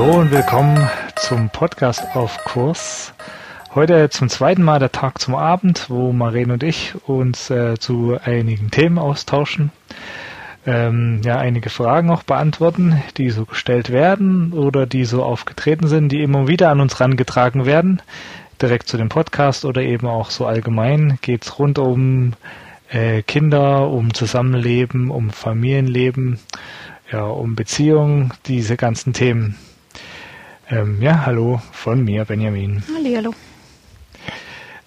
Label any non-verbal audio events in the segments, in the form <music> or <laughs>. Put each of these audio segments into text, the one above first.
Hallo und willkommen zum Podcast auf Kurs. Heute zum zweiten Mal der Tag zum Abend, wo Maren und ich uns äh, zu einigen Themen austauschen. Ähm, ja, einige Fragen auch beantworten, die so gestellt werden oder die so aufgetreten sind, die immer wieder an uns rangetragen werden. Direkt zu dem Podcast oder eben auch so allgemein geht's rund um äh, Kinder, um Zusammenleben, um Familienleben, ja, um Beziehungen, diese ganzen Themen. Ähm, ja, hallo von mir, Benjamin. Halli, hallo.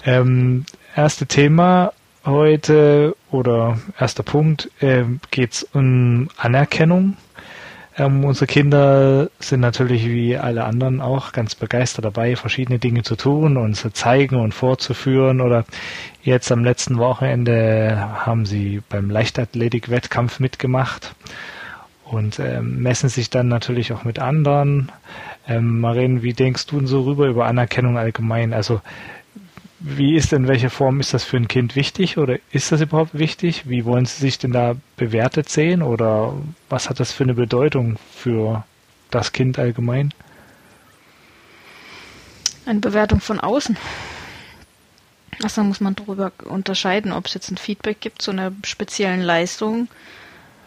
Ähm, erste Thema heute oder erster Punkt äh, geht es um Anerkennung. Ähm, unsere Kinder sind natürlich wie alle anderen auch ganz begeistert dabei, verschiedene Dinge zu tun und zu zeigen und vorzuführen. Oder jetzt am letzten Wochenende haben sie beim Leichtathletik-Wettkampf mitgemacht und ähm, messen sich dann natürlich auch mit anderen. Ähm, Maren, wie denkst du denn so rüber über Anerkennung allgemein? Also wie ist in welcher Form ist das für ein Kind wichtig oder ist das überhaupt wichtig? Wie wollen Sie sich denn da bewertet sehen oder was hat das für eine Bedeutung für das Kind allgemein? Eine Bewertung von außen. Also muss man darüber unterscheiden, ob es jetzt ein Feedback gibt zu einer speziellen Leistung,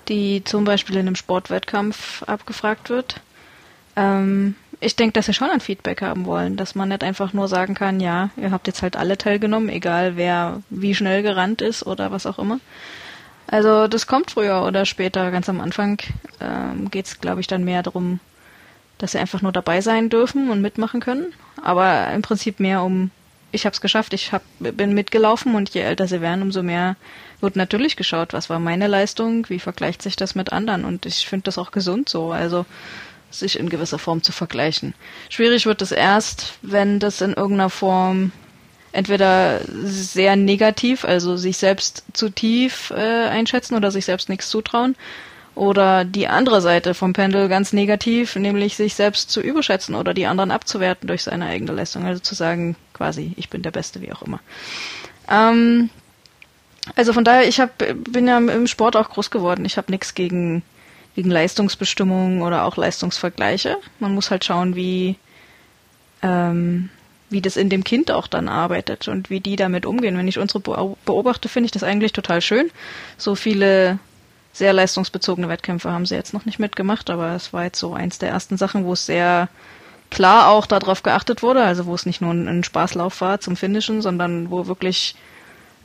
die zum Beispiel in einem Sportwettkampf abgefragt wird. Ähm, ich denke, dass sie schon ein Feedback haben wollen, dass man nicht einfach nur sagen kann, ja, ihr habt jetzt halt alle teilgenommen, egal wer wie schnell gerannt ist oder was auch immer. Also das kommt früher oder später. Ganz am Anfang ähm, geht es, glaube ich, dann mehr darum, dass sie einfach nur dabei sein dürfen und mitmachen können. Aber im Prinzip mehr um, ich habe es geschafft, ich hab, bin mitgelaufen und je älter sie werden, umso mehr wird natürlich geschaut, was war meine Leistung, wie vergleicht sich das mit anderen. Und ich finde das auch gesund so. Also sich in gewisser Form zu vergleichen. Schwierig wird es erst, wenn das in irgendeiner Form entweder sehr negativ, also sich selbst zu tief äh, einschätzen oder sich selbst nichts zutrauen, oder die andere Seite vom Pendel ganz negativ, nämlich sich selbst zu überschätzen oder die anderen abzuwerten durch seine eigene Leistung, also zu sagen, quasi, ich bin der Beste, wie auch immer. Ähm, also von daher, ich hab, bin ja im Sport auch groß geworden. Ich habe nichts gegen wegen Leistungsbestimmungen oder auch Leistungsvergleiche. Man muss halt schauen, wie, ähm, wie das in dem Kind auch dann arbeitet und wie die damit umgehen. Wenn ich unsere beobachte, finde ich das eigentlich total schön. So viele sehr leistungsbezogene Wettkämpfe haben sie jetzt noch nicht mitgemacht, aber es war jetzt so eins der ersten Sachen, wo es sehr klar auch darauf geachtet wurde, also wo es nicht nur ein, Spaßlauf war zum Finishen, sondern wo wirklich,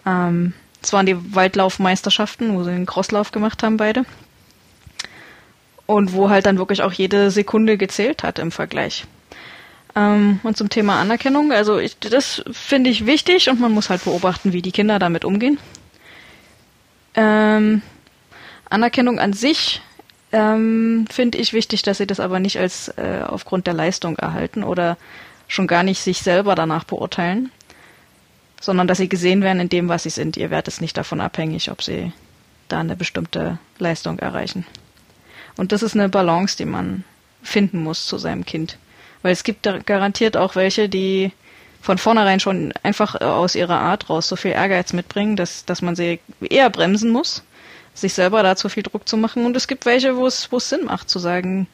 ähm, es waren die Waldlaufmeisterschaften, wo sie einen Crosslauf gemacht haben beide. Und wo halt dann wirklich auch jede Sekunde gezählt hat im Vergleich. Ähm, und zum Thema Anerkennung, also ich, das finde ich wichtig und man muss halt beobachten, wie die Kinder damit umgehen. Ähm, Anerkennung an sich ähm, finde ich wichtig, dass sie das aber nicht als äh, aufgrund der Leistung erhalten oder schon gar nicht sich selber danach beurteilen, sondern dass sie gesehen werden in dem, was sie sind. Ihr Wert ist nicht davon abhängig, ob sie da eine bestimmte Leistung erreichen. Und das ist eine Balance, die man finden muss zu seinem Kind. Weil es gibt garantiert auch welche, die von vornherein schon einfach aus ihrer Art raus so viel Ehrgeiz mitbringen, dass, dass man sie eher bremsen muss, sich selber da zu viel Druck zu machen. Und es gibt welche, wo es, wo es Sinn macht, zu sagen,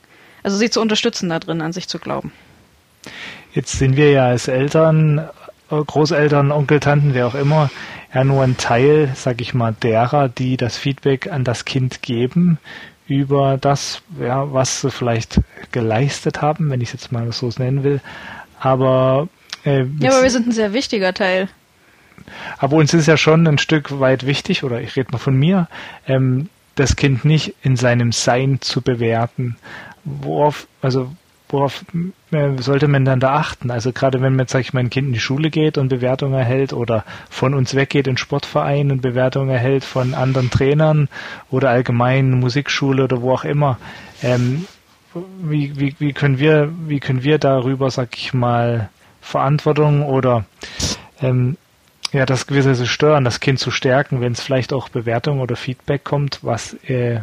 also sie zu unterstützen da drin, an sich zu glauben. Jetzt sind wir ja als Eltern, äh, Großeltern, Onkel, Tanten, wer auch immer, ja nur ein Teil, sag ich mal, derer, die das Feedback an das Kind geben über das, ja, was sie vielleicht geleistet haben, wenn ich es jetzt mal so nennen will. Aber äh, ja, aber wir sind ein sehr wichtiger Teil. Aber uns ist ja schon ein Stück weit wichtig, oder ich rede mal von mir, ähm, das Kind nicht in seinem Sein zu bewerten. Worauf, also worauf äh, sollte man dann da achten? Also gerade wenn man, sag ich mal, ein Kind in die Schule geht und Bewertungen erhält oder von uns weggeht in Sportverein und Bewertungen erhält von anderen Trainern oder allgemein Musikschule oder wo auch immer. Ähm, wie, wie, wie können wir, wie können wir darüber, sag ich mal, Verantwortung oder ähm, ja, das gewisse stören, das Kind zu stärken, wenn es vielleicht auch Bewertung oder Feedback kommt, was äh,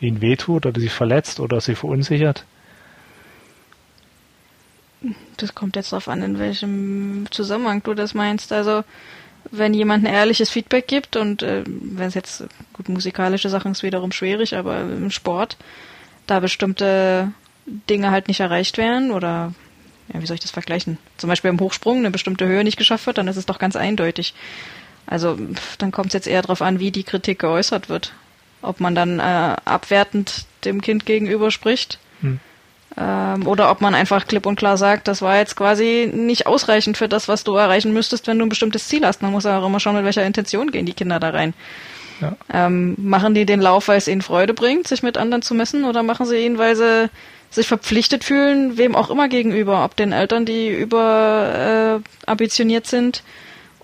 ihnen wehtut oder sie verletzt oder sie verunsichert? Das kommt jetzt darauf an, in welchem Zusammenhang du das meinst. Also wenn jemand ein ehrliches Feedback gibt und äh, wenn es jetzt gut musikalische Sachen ist wiederum schwierig, aber im Sport da bestimmte Dinge halt nicht erreicht werden oder ja, wie soll ich das vergleichen? Zum Beispiel im Hochsprung eine bestimmte Höhe nicht geschafft wird, dann ist es doch ganz eindeutig. Also dann kommt es jetzt eher darauf an, wie die Kritik geäußert wird. Ob man dann äh, abwertend dem Kind gegenüber spricht hm. ähm, oder ob man einfach klipp und klar sagt, das war jetzt quasi nicht ausreichend für das, was du erreichen müsstest, wenn du ein bestimmtes Ziel hast. Man muss ja auch immer schauen, mit welcher Intention gehen die Kinder da rein. Ähm, machen die den Lauf, weil es ihnen Freude bringt, sich mit anderen zu messen, oder machen sie ihn, weil sie sich verpflichtet fühlen, wem auch immer gegenüber, ob den Eltern, die über äh, ambitioniert sind?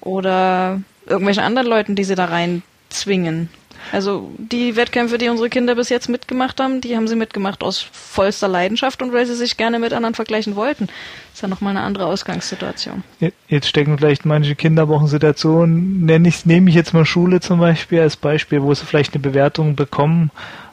Oder irgendwelchen anderen Leuten, die sie da rein zwingen. Also die Wettkämpfe, die unsere Kinder bis jetzt mitgemacht haben, die haben sie mitgemacht aus vollster Leidenschaft und weil sie sich gerne mit anderen vergleichen wollten. Ist ja nochmal eine andere Ausgangssituation. Jetzt stecken vielleicht manche Kinder aber auch in Situationen, nenne ich, nehme ich jetzt mal Schule zum Beispiel als Beispiel, wo sie vielleicht eine Bewertung bekommen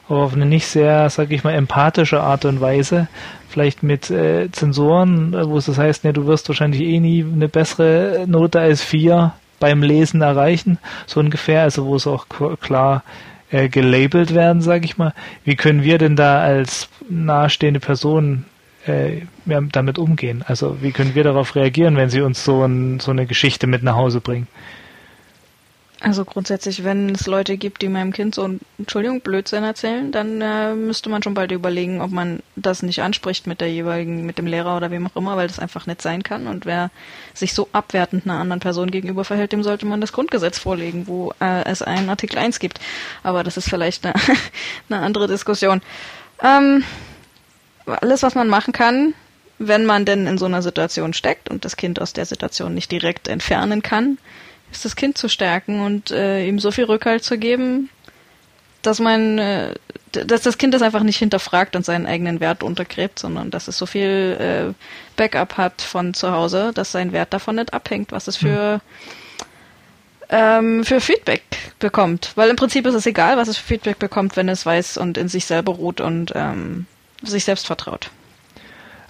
auf eine nicht sehr, sag ich mal, empathische Art und Weise, vielleicht mit äh, Zensoren, wo es das heißt, ne, du wirst wahrscheinlich eh nie eine bessere Note als vier beim Lesen erreichen, so ungefähr, also wo es auch klar äh, gelabelt werden, sag ich mal. Wie können wir denn da als nahestehende Person äh, damit umgehen? Also wie können wir darauf reagieren, wenn sie uns so, ein, so eine Geschichte mit nach Hause bringen? Also grundsätzlich, wenn es Leute gibt, die meinem Kind so, Entschuldigung, Blödsinn erzählen, dann äh, müsste man schon bald überlegen, ob man das nicht anspricht mit der jeweiligen, mit dem Lehrer oder wem auch immer, weil das einfach nicht sein kann. Und wer sich so abwertend einer anderen Person gegenüber verhält, dem sollte man das Grundgesetz vorlegen, wo äh, es einen Artikel 1 gibt. Aber das ist vielleicht eine, <laughs> eine andere Diskussion. Ähm, alles, was man machen kann, wenn man denn in so einer Situation steckt und das Kind aus der Situation nicht direkt entfernen kann, ist das Kind zu stärken und äh, ihm so viel Rückhalt zu geben, dass man, äh, dass das Kind das einfach nicht hinterfragt und seinen eigenen Wert untergräbt, sondern dass es so viel äh, Backup hat von zu Hause, dass sein Wert davon nicht abhängt, was es für ähm, für Feedback bekommt. Weil im Prinzip ist es egal, was es für Feedback bekommt, wenn es weiß und in sich selber ruht und ähm, sich selbst vertraut.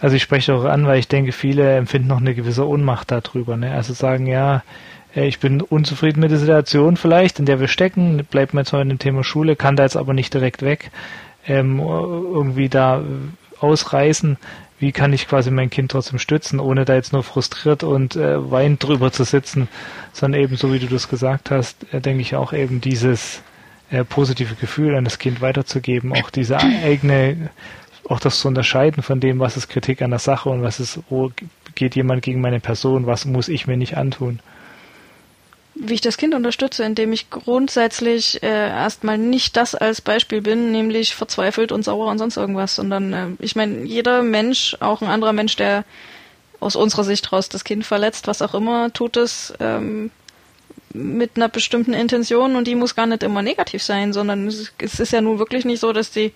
Also ich spreche auch an, weil ich denke, viele empfinden noch eine gewisse Ohnmacht darüber. Ne? Also sagen, ja, ich bin unzufrieden mit der Situation vielleicht, in der wir stecken, bleibt mir zwar in dem Thema Schule, kann da jetzt aber nicht direkt weg, ähm, irgendwie da ausreißen. Wie kann ich quasi mein Kind trotzdem stützen, ohne da jetzt nur frustriert und äh, weinend drüber zu sitzen, sondern eben so wie du das gesagt hast, äh, denke ich auch eben dieses äh, positive Gefühl an das Kind weiterzugeben, auch diese eigene, auch das zu unterscheiden von dem, was ist Kritik an der Sache und was ist, wo geht jemand gegen meine Person, was muss ich mir nicht antun wie ich das Kind unterstütze, indem ich grundsätzlich äh, erstmal nicht das als Beispiel bin, nämlich verzweifelt und sauer und sonst irgendwas, sondern äh, ich meine, jeder Mensch, auch ein anderer Mensch, der aus unserer Sicht raus das Kind verletzt, was auch immer, tut es ähm, mit einer bestimmten Intention und die muss gar nicht immer negativ sein, sondern es, es ist ja nun wirklich nicht so, dass die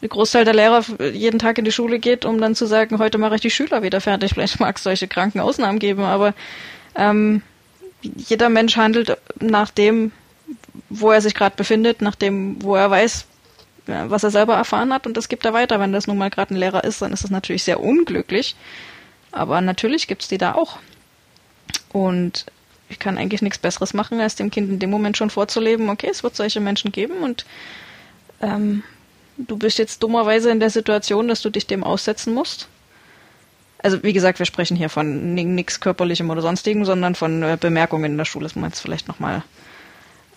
der Großteil der Lehrer jeden Tag in die Schule geht, um dann zu sagen, heute mache ich die Schüler wieder fertig. <laughs> Vielleicht mag es solche kranken Ausnahmen geben, aber ähm, jeder Mensch handelt nach dem, wo er sich gerade befindet, nach dem, wo er weiß, was er selber erfahren hat und das gibt er weiter. Wenn das nun mal gerade ein Lehrer ist, dann ist das natürlich sehr unglücklich. Aber natürlich gibt es die da auch. Und ich kann eigentlich nichts Besseres machen, als dem Kind in dem Moment schon vorzuleben, okay, es wird solche Menschen geben und ähm, du bist jetzt dummerweise in der Situation, dass du dich dem aussetzen musst also wie gesagt, wir sprechen hier von nichts körperlichem oder sonstigem, sondern von äh, Bemerkungen in der Schule. Das muss man jetzt vielleicht nochmal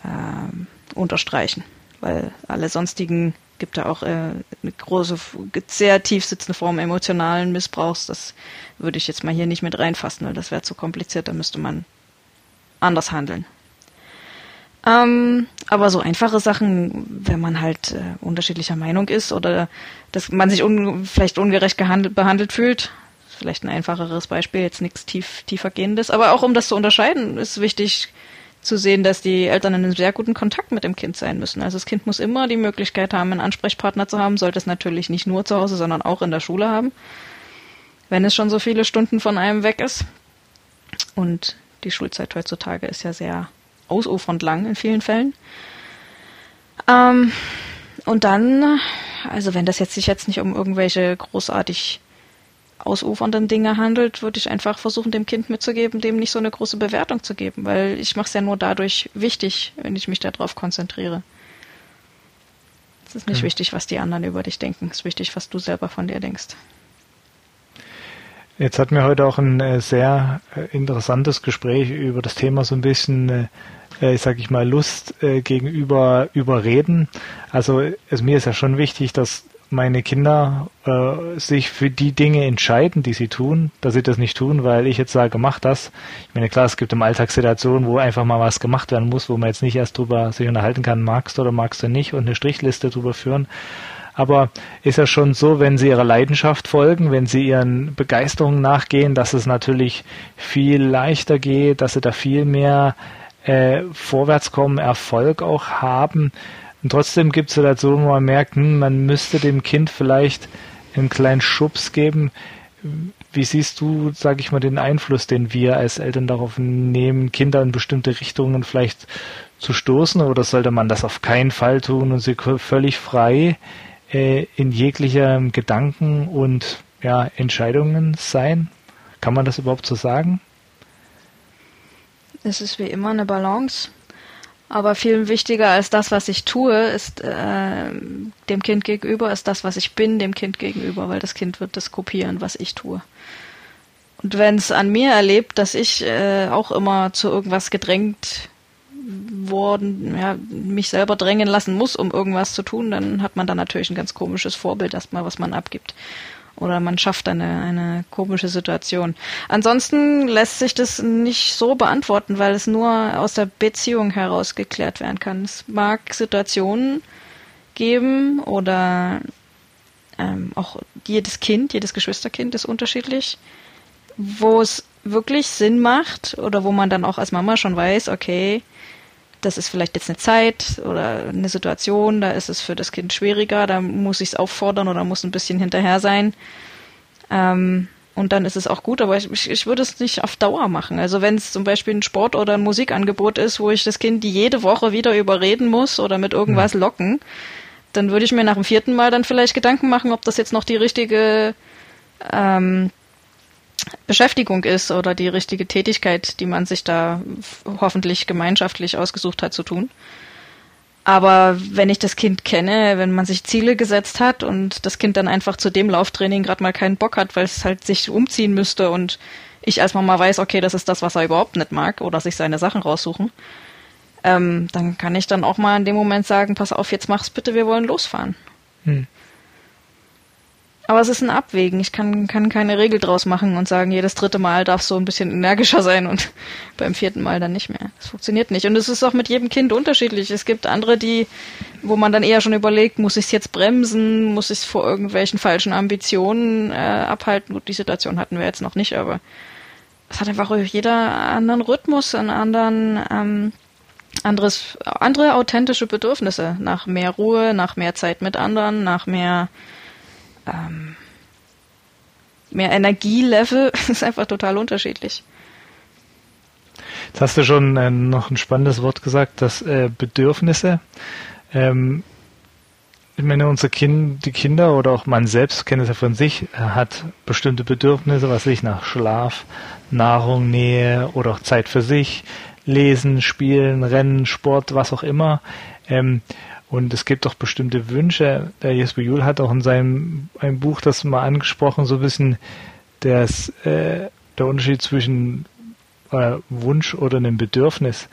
äh, unterstreichen, weil alle sonstigen gibt da auch äh, eine große, sehr tief sitzende Form emotionalen Missbrauchs. Das würde ich jetzt mal hier nicht mit reinfassen, weil das wäre zu kompliziert. Da müsste man anders handeln. Ähm, aber so einfache Sachen, wenn man halt äh, unterschiedlicher Meinung ist oder dass man sich un vielleicht ungerecht behandelt fühlt, vielleicht ein einfacheres Beispiel, jetzt nichts tief, tiefergehendes. Aber auch um das zu unterscheiden, ist wichtig zu sehen, dass die Eltern in einem sehr guten Kontakt mit dem Kind sein müssen. Also das Kind muss immer die Möglichkeit haben, einen Ansprechpartner zu haben, sollte es natürlich nicht nur zu Hause, sondern auch in der Schule haben, wenn es schon so viele Stunden von einem weg ist. Und die Schulzeit heutzutage ist ja sehr ausufernd lang in vielen Fällen. Ähm, und dann, also wenn das jetzt sich jetzt nicht um irgendwelche großartig ausufernden Dinge handelt, würde ich einfach versuchen, dem Kind mitzugeben, dem nicht so eine große Bewertung zu geben, weil ich mache es ja nur dadurch wichtig, wenn ich mich darauf konzentriere. Es ist nicht ja. wichtig, was die anderen über dich denken. Es ist wichtig, was du selber von dir denkst. Jetzt hatten wir heute auch ein äh, sehr äh, interessantes Gespräch über das Thema so ein bisschen, äh, sag ich mal, Lust gegenüber überreden. Also es, mir ist ja schon wichtig, dass meine Kinder äh, sich für die Dinge entscheiden, die sie tun, dass sie das nicht tun, weil ich jetzt sage, mach das. Ich meine, klar, es gibt im Alltag Situationen, wo einfach mal was gemacht werden muss, wo man jetzt nicht erst drüber sich unterhalten kann, magst du oder magst du nicht und eine Strichliste drüber führen. Aber ist ja schon so, wenn sie ihrer Leidenschaft folgen, wenn sie ihren Begeisterungen nachgehen, dass es natürlich viel leichter geht, dass sie da viel mehr äh, vorwärts kommen, Erfolg auch haben und trotzdem gibt es Situationen, wo man merkt, hm, man müsste dem Kind vielleicht einen kleinen Schubs geben. Wie siehst du, sage ich mal, den Einfluss, den wir als Eltern darauf nehmen, Kinder in bestimmte Richtungen vielleicht zu stoßen? Oder sollte man das auf keinen Fall tun und sie völlig frei äh, in jeglicher Gedanken und ja, Entscheidungen sein? Kann man das überhaupt so sagen? Es ist wie immer eine Balance. Aber viel wichtiger als das, was ich tue, ist äh, dem Kind gegenüber, ist das, was ich bin, dem Kind gegenüber, weil das Kind wird das kopieren, was ich tue. Und wenn es an mir erlebt, dass ich äh, auch immer zu irgendwas gedrängt worden, ja, mich selber drängen lassen muss, um irgendwas zu tun, dann hat man da natürlich ein ganz komisches Vorbild erstmal, was man abgibt oder man schafft eine, eine komische Situation. Ansonsten lässt sich das nicht so beantworten, weil es nur aus der Beziehung heraus geklärt werden kann. Es mag Situationen geben oder ähm, auch jedes Kind, jedes Geschwisterkind ist unterschiedlich, wo es wirklich Sinn macht oder wo man dann auch als Mama schon weiß, okay, das ist vielleicht jetzt eine Zeit oder eine Situation, da ist es für das Kind schwieriger, da muss ich es auffordern oder muss ein bisschen hinterher sein. Ähm, und dann ist es auch gut, aber ich, ich, würde es nicht auf Dauer machen. Also wenn es zum Beispiel ein Sport- oder ein Musikangebot ist, wo ich das Kind jede Woche wieder überreden muss oder mit irgendwas locken, dann würde ich mir nach dem vierten Mal dann vielleicht Gedanken machen, ob das jetzt noch die richtige ähm, Beschäftigung ist oder die richtige Tätigkeit, die man sich da hoffentlich gemeinschaftlich ausgesucht hat zu tun. Aber wenn ich das Kind kenne, wenn man sich Ziele gesetzt hat und das Kind dann einfach zu dem Lauftraining gerade mal keinen Bock hat, weil es halt sich umziehen müsste und ich als Mama weiß, okay, das ist das, was er überhaupt nicht mag oder sich seine Sachen raussuchen, ähm, dann kann ich dann auch mal in dem Moment sagen, pass auf, jetzt mach's bitte, wir wollen losfahren. Hm. Aber es ist ein Abwägen. Ich kann, kann keine Regel draus machen und sagen, jedes dritte Mal darf so ein bisschen energischer sein und <laughs> beim vierten Mal dann nicht mehr. Das funktioniert nicht. Und es ist auch mit jedem Kind unterschiedlich. Es gibt andere, die, wo man dann eher schon überlegt, muss ich es jetzt bremsen, muss ich es vor irgendwelchen falschen Ambitionen äh, abhalten. Gut, die Situation hatten wir jetzt noch nicht, aber es hat einfach jeder anderen Rhythmus, einen anderen, ähm, anderes, andere authentische Bedürfnisse nach mehr Ruhe, nach mehr Zeit mit anderen, nach mehr ähm, mehr Energielevel <laughs> ist einfach total unterschiedlich. Jetzt hast du schon äh, noch ein spannendes Wort gesagt, das äh, Bedürfnisse. Ähm, ich meine, unsere kind, die Kinder oder auch man selbst kennt es ja von sich, äh, hat bestimmte Bedürfnisse, was sich nach Schlaf, Nahrung, Nähe oder auch Zeit für sich, Lesen, Spielen, Rennen, Sport, was auch immer. Ähm, und es gibt doch bestimmte Wünsche. Der Jesper Juhl hat auch in seinem ein Buch das mal angesprochen, so ein bisschen das, äh, der Unterschied zwischen äh, Wunsch oder einem Bedürfnis.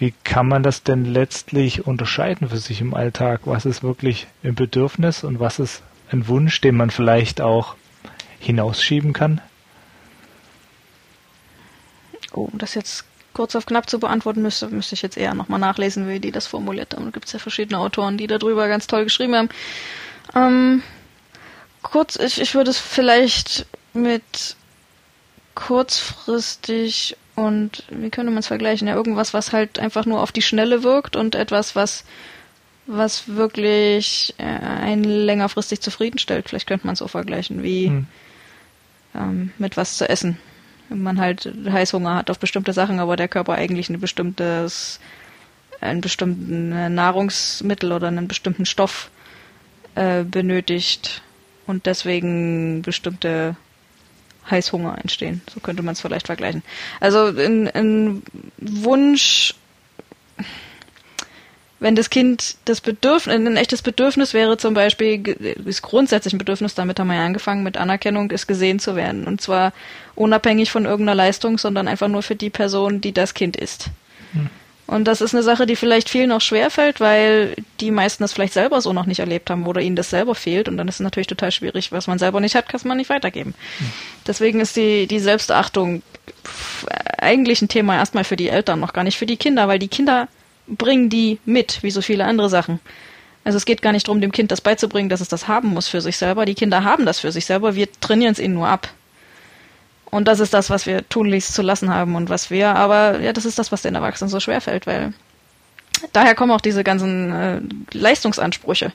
Wie kann man das denn letztlich unterscheiden für sich im Alltag? Was ist wirklich ein Bedürfnis und was ist ein Wunsch, den man vielleicht auch hinausschieben kann? Oh, das jetzt kurz auf knapp zu beantworten müsste, müsste ich jetzt eher nochmal nachlesen, wie die das formuliert haben. Da gibt es ja verschiedene Autoren, die darüber ganz toll geschrieben haben. Ähm, kurz, ich, ich würde es vielleicht mit kurzfristig und wie könnte man es vergleichen? Ja, irgendwas, was halt einfach nur auf die Schnelle wirkt und etwas, was was wirklich äh, einen längerfristig zufriedenstellt. Vielleicht könnte man es so vergleichen wie hm. ähm, mit was zu essen man halt Heißhunger hat auf bestimmte Sachen, aber der Körper eigentlich ein bestimmtes, einen bestimmten Nahrungsmittel oder einen bestimmten Stoff äh, benötigt und deswegen bestimmte Heißhunger entstehen. So könnte man es vielleicht vergleichen. Also ein Wunsch wenn das Kind das Bedürfnis, ein echtes Bedürfnis wäre zum Beispiel, ist grundsätzlich ein Bedürfnis, damit haben wir ja angefangen, mit Anerkennung ist gesehen zu werden. Und zwar unabhängig von irgendeiner Leistung, sondern einfach nur für die Person, die das Kind ist. Hm. Und das ist eine Sache, die vielleicht vielen noch schwerfällt, weil die meisten das vielleicht selber so noch nicht erlebt haben oder ihnen das selber fehlt. Und dann ist es natürlich total schwierig, was man selber nicht hat, kann man nicht weitergeben. Hm. Deswegen ist die, die Selbstachtung eigentlich ein Thema erstmal für die Eltern, noch gar nicht für die Kinder, weil die Kinder bringen die mit, wie so viele andere Sachen. Also es geht gar nicht darum, dem Kind das beizubringen, dass es das haben muss für sich selber. Die Kinder haben das für sich selber, wir trainieren es ihnen nur ab. Und das ist das, was wir tunlichst zu lassen haben und was wir, aber ja, das ist das, was den Erwachsenen so schwerfällt, weil daher kommen auch diese ganzen äh, Leistungsansprüche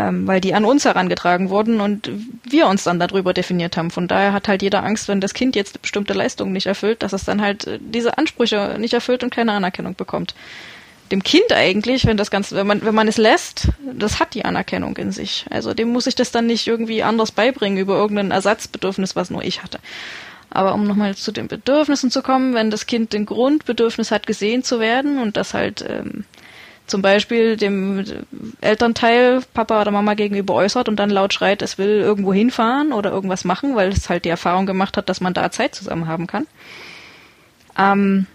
ähm, weil die an uns herangetragen wurden und wir uns dann darüber definiert haben. Von daher hat halt jeder Angst, wenn das Kind jetzt bestimmte Leistung nicht erfüllt, dass es dann halt äh, diese Ansprüche nicht erfüllt und keine Anerkennung bekommt. Dem Kind eigentlich, wenn das Ganze, wenn man, wenn man es lässt, das hat die Anerkennung in sich. Also dem muss ich das dann nicht irgendwie anders beibringen über irgendein Ersatzbedürfnis, was nur ich hatte. Aber um nochmal zu den Bedürfnissen zu kommen, wenn das Kind den Grundbedürfnis hat, gesehen zu werden und das halt ähm, zum Beispiel dem Elternteil Papa oder Mama gegenüber äußert und dann laut schreit, es will irgendwo hinfahren oder irgendwas machen, weil es halt die Erfahrung gemacht hat, dass man da Zeit zusammen haben kann, ähm,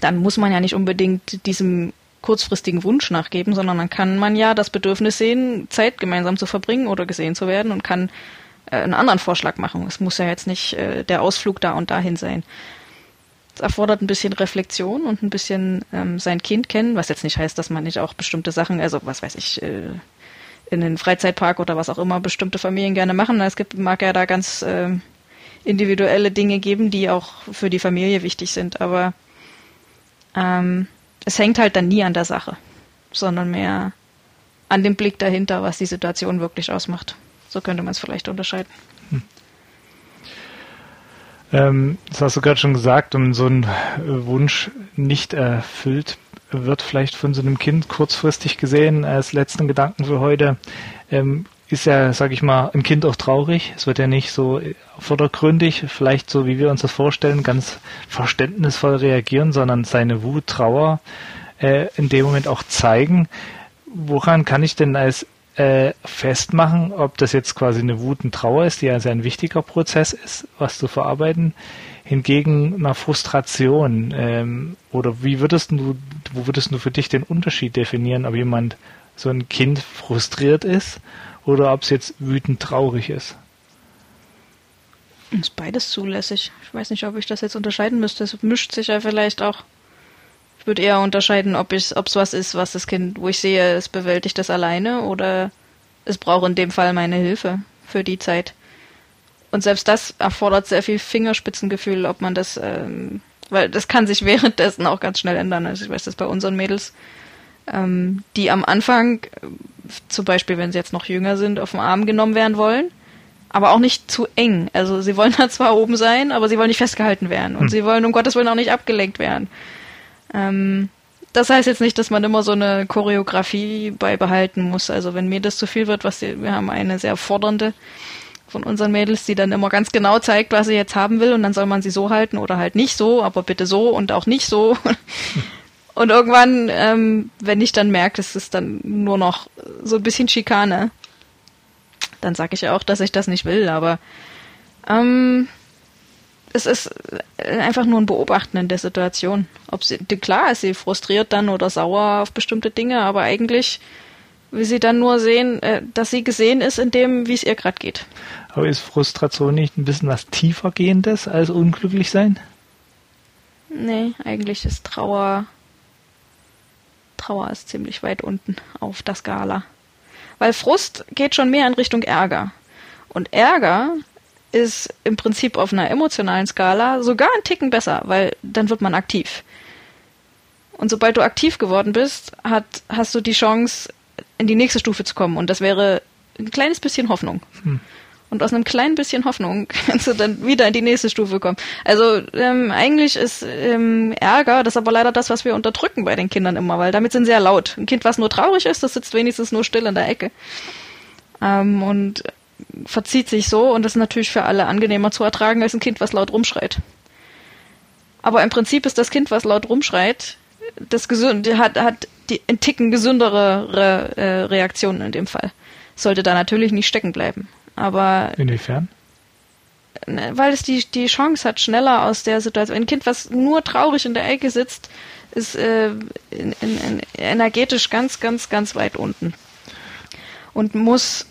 dann muss man ja nicht unbedingt diesem kurzfristigen Wunsch nachgeben, sondern dann kann man ja das Bedürfnis sehen, Zeit gemeinsam zu verbringen oder gesehen zu werden und kann äh, einen anderen Vorschlag machen. Es muss ja jetzt nicht äh, der Ausflug da und dahin sein. Es erfordert ein bisschen Reflexion und ein bisschen ähm, sein Kind kennen, was jetzt nicht heißt, dass man nicht auch bestimmte Sachen, also was weiß ich, äh, in den Freizeitpark oder was auch immer bestimmte Familien gerne machen. Es gibt, mag ja da ganz äh, individuelle Dinge geben, die auch für die Familie wichtig sind, aber ähm, es hängt halt dann nie an der Sache, sondern mehr an dem Blick dahinter, was die Situation wirklich ausmacht. So könnte man es vielleicht unterscheiden. Hm. Ähm, das hast du gerade schon gesagt, und so ein Wunsch nicht erfüllt wird vielleicht von so einem Kind kurzfristig gesehen als letzten Gedanken für heute. Ähm, ist ja, sag ich mal, ein Kind auch traurig. Es wird ja nicht so vordergründig, vielleicht so wie wir uns das vorstellen, ganz verständnisvoll reagieren, sondern seine Wut, Trauer äh, in dem Moment auch zeigen. Woran kann ich denn als äh, festmachen, ob das jetzt quasi eine Wut und Trauer ist, die ja sehr ein wichtiger Prozess ist, was zu verarbeiten. Hingegen eine Frustration ähm, oder wie würdest du, wo würdest du für dich den Unterschied definieren, ob jemand so ein Kind frustriert ist oder ob es jetzt wütend traurig ist? Ist beides zulässig. Ich weiß nicht, ob ich das jetzt unterscheiden müsste. Es mischt sich ja vielleicht auch. Ich würde eher unterscheiden, ob es was ist, was das Kind, wo ich sehe, es bewältigt das alleine oder es braucht in dem Fall meine Hilfe für die Zeit. Und selbst das erfordert sehr viel Fingerspitzengefühl, ob man das, ähm, weil das kann sich währenddessen auch ganz schnell ändern. Also ich weiß das bei unseren Mädels, ähm, die am Anfang, zum Beispiel wenn sie jetzt noch jünger sind, auf den Arm genommen werden wollen, aber auch nicht zu eng. Also sie wollen <laughs> da zwar oben sein, aber sie wollen nicht festgehalten werden und hm. sie wollen um Gottes Willen auch nicht abgelenkt werden. Ähm, das heißt jetzt nicht, dass man immer so eine Choreografie beibehalten muss. Also wenn mir das zu viel wird, was die, wir haben eine sehr fordernde von unseren Mädels, die dann immer ganz genau zeigt, was sie jetzt haben will und dann soll man sie so halten oder halt nicht so, aber bitte so und auch nicht so. <laughs> und irgendwann, ähm, wenn ich dann merke, es ist dann nur noch so ein bisschen Schikane, dann sage ich auch, dass ich das nicht will, aber ähm, es ist einfach nur ein Beobachten in der Situation. Ob sie, klar ist sie frustriert dann oder sauer auf bestimmte Dinge, aber eigentlich will sie dann nur sehen, äh, dass sie gesehen ist in dem, wie es ihr gerade geht. Aber ist Frustration nicht ein bisschen was tiefergehendes als unglücklich sein? Nee, eigentlich ist Trauer, Trauer ist ziemlich weit unten auf der Skala. Weil Frust geht schon mehr in Richtung Ärger. Und Ärger ist im Prinzip auf einer emotionalen Skala sogar ein Ticken besser, weil dann wird man aktiv. Und sobald du aktiv geworden bist, hat, hast du die Chance, in die nächste Stufe zu kommen. Und das wäre ein kleines bisschen Hoffnung. Hm. Und aus einem kleinen bisschen Hoffnung <laughs> kannst du dann wieder in die nächste Stufe kommen. Also ähm, eigentlich ist ähm, Ärger, das ist aber leider das, was wir unterdrücken bei den Kindern immer, weil damit sind sie ja laut. Ein Kind, was nur traurig ist, das sitzt wenigstens nur still in der Ecke. Ähm, und verzieht sich so und das ist natürlich für alle angenehmer zu ertragen als ein Kind, was laut rumschreit. Aber im Prinzip ist das Kind, was laut rumschreit, das gesund, hat, hat die ein Ticken gesündere Re äh, Reaktion in dem Fall. Sollte da natürlich nicht stecken bleiben. Aber. Inwiefern? Ne, weil es die, die Chance hat, schneller aus der Situation. Ein Kind, was nur traurig in der Ecke sitzt, ist äh, in, in, in energetisch ganz, ganz, ganz weit unten. Und muss,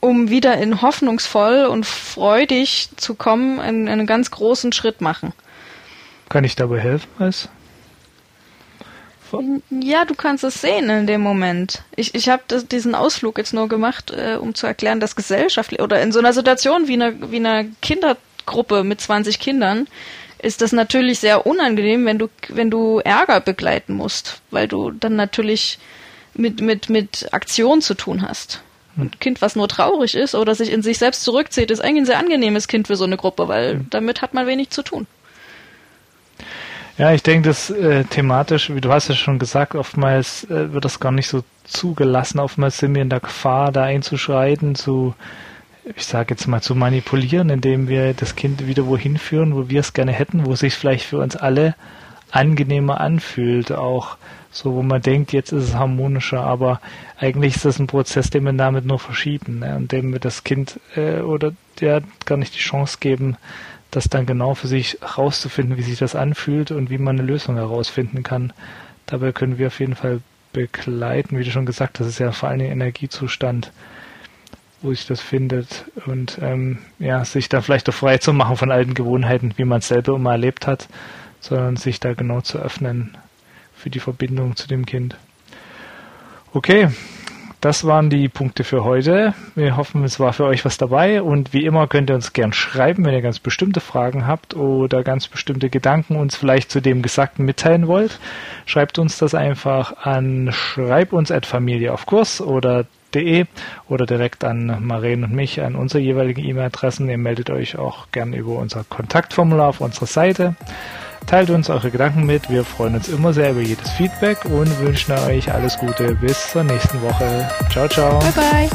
um wieder in hoffnungsvoll und freudig zu kommen, einen, einen ganz großen Schritt machen. Kann ich dabei helfen, was? Ja, du kannst es sehen in dem Moment. Ich, ich habe diesen Ausflug jetzt nur gemacht, äh, um zu erklären, dass gesellschaftlich oder in so einer Situation wie einer wie einer Kindergruppe mit 20 Kindern ist das natürlich sehr unangenehm, wenn du wenn du Ärger begleiten musst, weil du dann natürlich mit mit mit Aktion zu tun hast. Ein Kind, was nur traurig ist oder sich in sich selbst zurückzieht, ist eigentlich ein sehr angenehmes Kind für so eine Gruppe, weil mhm. damit hat man wenig zu tun. Ja, ich denke, das äh, thematisch, wie du hast ja schon gesagt, oftmals äh, wird das gar nicht so zugelassen. Oftmals sind wir in der Gefahr, da einzuschreiten, zu, ich sage jetzt mal, zu manipulieren, indem wir das Kind wieder wohin führen, wo wir es gerne hätten, wo es sich vielleicht für uns alle angenehmer anfühlt, auch so, wo man denkt, jetzt ist es harmonischer, aber eigentlich ist das ein Prozess, den wir damit nur verschieben, ne, indem wir das Kind äh, oder der gar nicht die Chance geben, das dann genau für sich herauszufinden, wie sich das anfühlt und wie man eine Lösung herausfinden kann. Dabei können wir auf jeden Fall begleiten, wie du schon gesagt hast, ist ja vor allem Energiezustand, wo sich das findet. Und ähm, ja, sich da vielleicht auch frei zu machen von alten Gewohnheiten, wie man es selber immer erlebt hat, sondern sich da genau zu öffnen für die Verbindung zu dem Kind. Okay, das waren die Punkte für heute. Wir hoffen, es war für euch was dabei und wie immer könnt ihr uns gern schreiben, wenn ihr ganz bestimmte Fragen habt oder ganz bestimmte Gedanken uns vielleicht zu dem Gesagten mitteilen wollt. Schreibt uns das einfach an schreib uns oder de oder direkt an Maren und mich an unsere jeweiligen E-Mail-Adressen. Ihr meldet euch auch gern über unser Kontaktformular auf unserer Seite. Teilt uns eure Gedanken mit. Wir freuen uns immer sehr über jedes Feedback und wünschen euch alles Gute. Bis zur nächsten Woche. Ciao, ciao. Bye, bye.